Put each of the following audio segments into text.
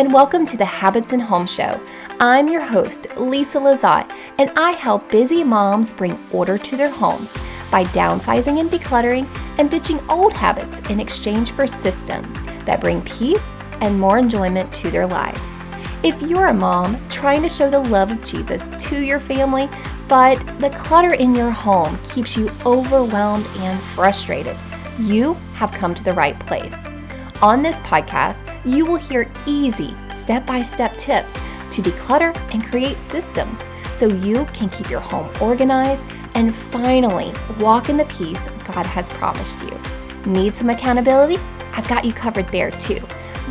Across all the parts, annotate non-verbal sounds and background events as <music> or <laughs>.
and welcome to the Habits and Home Show. I'm your host, Lisa Lazat, and I help busy moms bring order to their homes by downsizing and decluttering and ditching old habits in exchange for systems that bring peace and more enjoyment to their lives. If you're a mom trying to show the love of Jesus to your family, but the clutter in your home keeps you overwhelmed and frustrated, you have come to the right place. On this podcast, you will hear easy step by step tips to declutter and create systems so you can keep your home organized and finally walk in the peace God has promised you. Need some accountability? I've got you covered there too.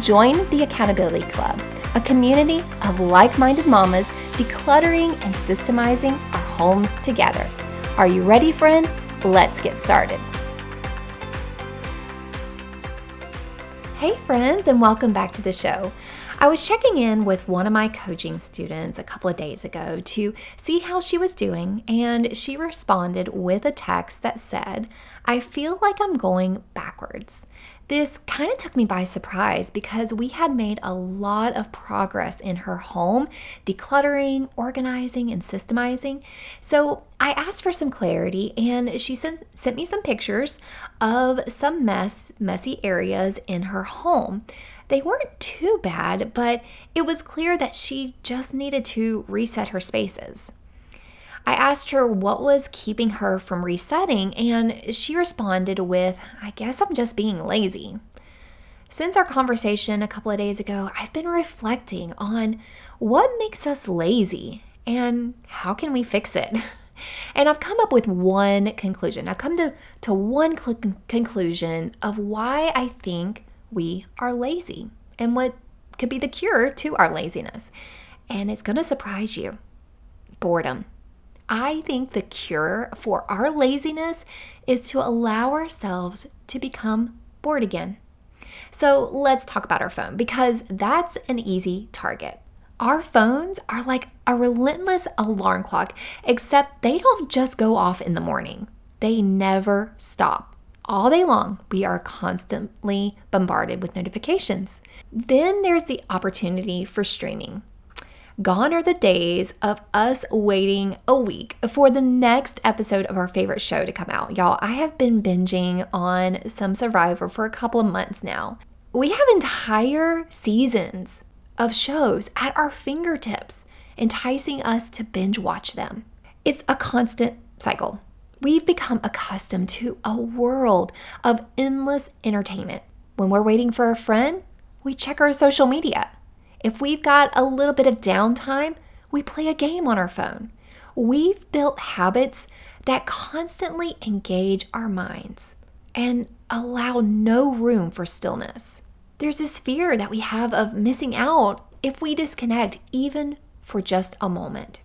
Join the Accountability Club, a community of like minded mamas decluttering and systemizing our homes together. Are you ready, friend? Let's get started. Hey, friends, and welcome back to the show. I was checking in with one of my coaching students a couple of days ago to see how she was doing, and she responded with a text that said, I feel like I'm going backwards. This kind of took me by surprise because we had made a lot of progress in her home, decluttering, organizing, and systemizing. So I asked for some clarity, and she sent, me some pictures of some mess, messy areas in her home. They weren't too bad, but it was clear that she just needed to reset her spaces. I asked her what was keeping her from resetting, and she responded with, I guess I'm just being lazy. Since our conversation a couple of days ago, I've been reflecting on what makes us lazy and how can we fix it. <laughs> And I've come up with one conclusion. I've come to, to one cl- conclusion of why I think we are lazy and what could be the cure to our laziness. And it's going to surprise you boredom. I think the cure for our laziness is to allow ourselves to become bored again. So let's talk about our phone because that's an easy target. Our phones are like a relentless alarm clock, except they don't just go off in the morning, they never stop. All day long, we are constantly bombarded with notifications. Then there's the opportunity for streaming. Gone are the days of us waiting a week for the next episode of our favorite show to come out. Y'all, I have been binging on some Survivor for a couple of months now. We have entire seasons of shows at our fingertips, enticing us to binge watch them. It's a constant cycle. We've become accustomed to a world of endless entertainment. When we're waiting for a friend, we check our social media. If we've got a little bit of downtime, we play a game on our phone. We've built habits that constantly engage our minds and allow no room for stillness. There's this fear that we have of missing out if we disconnect, even for just a moment.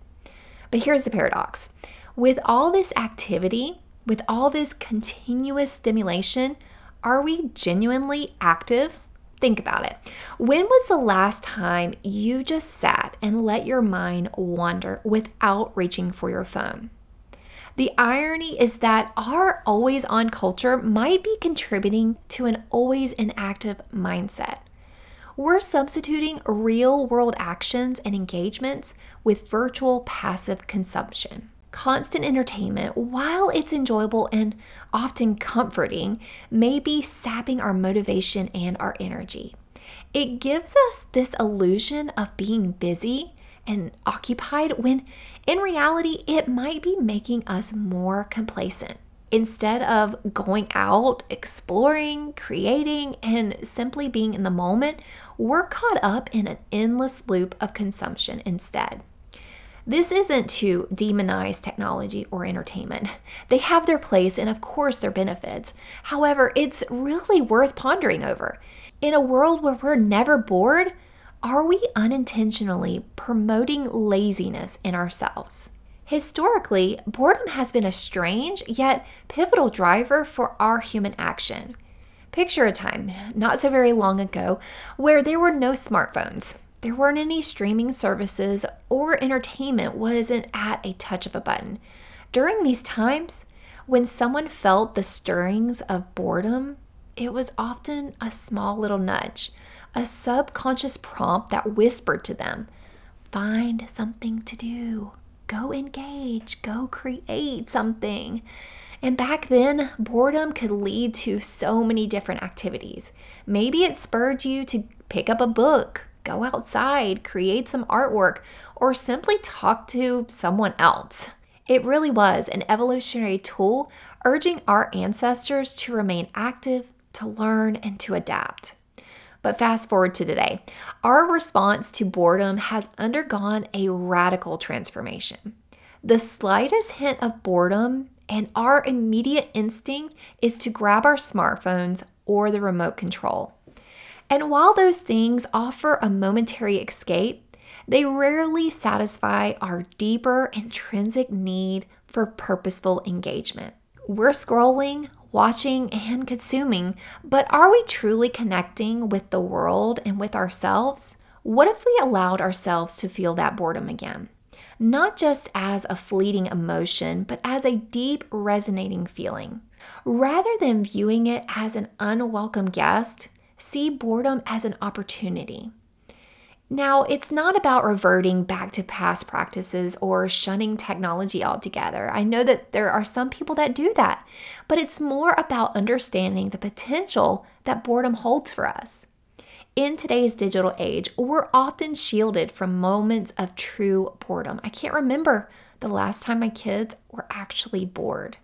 But here's the paradox with all this activity, with all this continuous stimulation, are we genuinely active Think about it. When was the last time you just sat and let your mind wander without reaching for your phone? The irony is that our always on culture might be contributing to an always inactive mindset. We're substituting real world actions and engagements with virtual passive consumption constant entertainment, while it's enjoyable and often comforting, may be sapping our motivation and our energy. It gives us this illusion of being busy and occupied when in reality it might be making us more complacent. Instead of going out, exploring, creating, and simply being in the moment, we're caught up in an endless loop of consumption instead. This isn't to demonize technology or entertainment. They have their place and, of course, their benefits. However, it's really worth pondering over. In a world where we're never bored, are we unintentionally promoting laziness in ourselves? Historically, boredom has been a strange yet pivotal driver for our human action. Picture a time, not so very long ago, where there were no smartphones. There weren't any streaming services or entertainment wasn't at a touch of a button. During these times, when someone felt the stirrings of boredom, it was often a small little nudge, a subconscious prompt that whispered to them find something to do, go engage, go create something. And back then, boredom could lead to so many different activities. Maybe it spurred you to pick up a book, go outside, create some artwork, or simply talk to someone else. It really was an evolutionary tool urging our ancestors to remain active, to learn, and to adapt. But fast forward to today, our response to boredom has undergone a radical transformation. The slightest hint of boredom and our immediate instinct is to grab our smartphones or the remote control. And while those things offer a momentary escape, they rarely satisfy our deeper intrinsic need for purposeful engagement. We're scrolling, watching, and consuming, but are we truly connecting with the world and with ourselves? What if we allowed ourselves to feel that boredom again? Not just as a fleeting emotion, but as a deep, resonating feeling. Rather than viewing it as an unwelcome guest, see boredom as an opportunity. Now, it's not about reverting back to past practices or shunning technology altogether. I know that there are some people that do that, but it's more about understanding the potential that boredom holds for us. In today's digital age, we're often shielded from moments of true boredom. I can't remember the last time my kids were actually bored.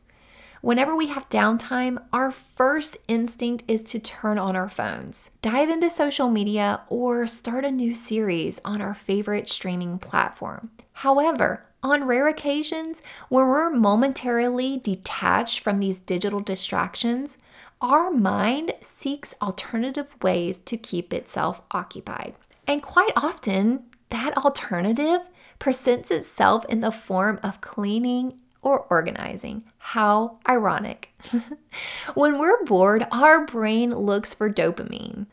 Whenever we have downtime, our first instinct is to turn on our phones, dive into social media, or start a new series on our favorite streaming platform. However, on rare occasions, when we're momentarily detached from these digital distractions, our mind seeks alternative ways to keep itself occupied. And quite often, that alternative presents itself in the form of cleaning or organizing. How ironic. <laughs> when we're bored, our brain looks for dopamine.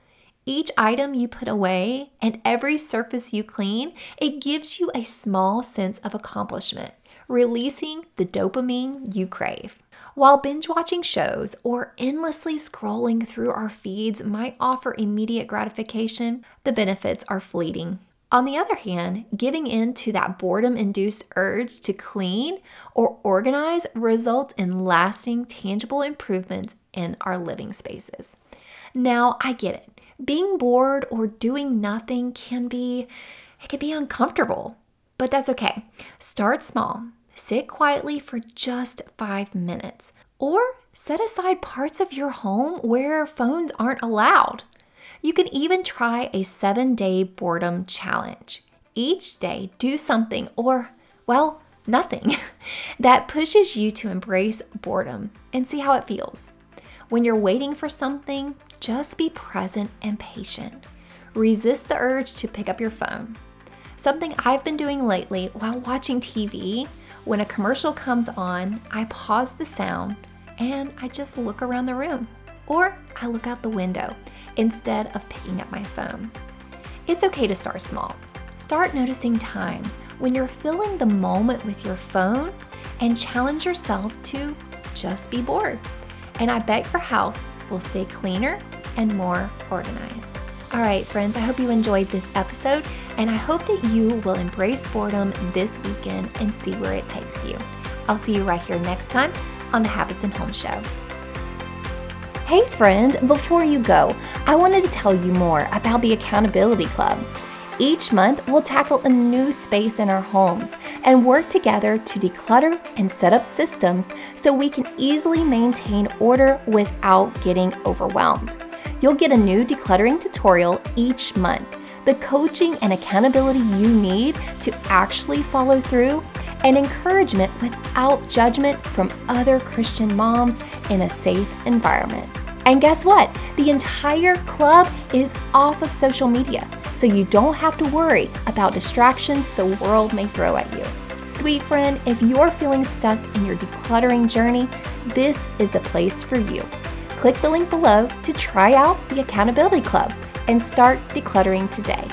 Each item you put away and every surface you clean, it gives you a small sense of accomplishment, releasing the dopamine you crave. While binge watching shows or endlessly scrolling through our feeds might offer immediate gratification, the benefits are fleeting on the other hand, giving in to that boredom induced urge to clean or organize results in lasting, tangible improvements in our living spaces. Now, I get it. Being bored or doing nothing can be it can be uncomfortable, but that's okay. Start small. Sit quietly for just 5 minutes or set aside parts of your home where phones aren't allowed. You can even try a seven day boredom challenge. Each day, do something or, well, nothing <laughs> that pushes you to embrace boredom and see how it feels. When you're waiting for something, just be present and patient. Resist the urge to pick up your phone. Something I've been doing lately while watching TV, when a commercial comes on, I pause the sound and I just look around the room or I look out the window instead of picking up my phone. It's okay to start small. Start noticing times when you're filling the moment with your phone and challenge yourself to just be bored. And I bet your house will stay cleaner and more organized. All right, friends, I hope you enjoyed this episode, and I hope that you will embrace boredom this weekend and see where it takes you. I'll see you right here next time on the Habits and Home Show. Hey, friend, before you go, I wanted to tell you more about the Accountability Club. Each month, we'll tackle a new space in our homes and work together to declutter and set up systems so we can easily maintain order without getting overwhelmed. You'll get a new decluttering tutorial each month, the coaching and accountability you need to actually follow through, and encouragement without judgment from other Christian moms in a safe environment. And guess what? The entire club is off of social media, so you don't have to worry about distractions the world may throw at you. Sweet friend, if you're feeling stuck in your decluttering journey, this is the place for you. Click the link below to try out the Accountability Club and start decluttering today.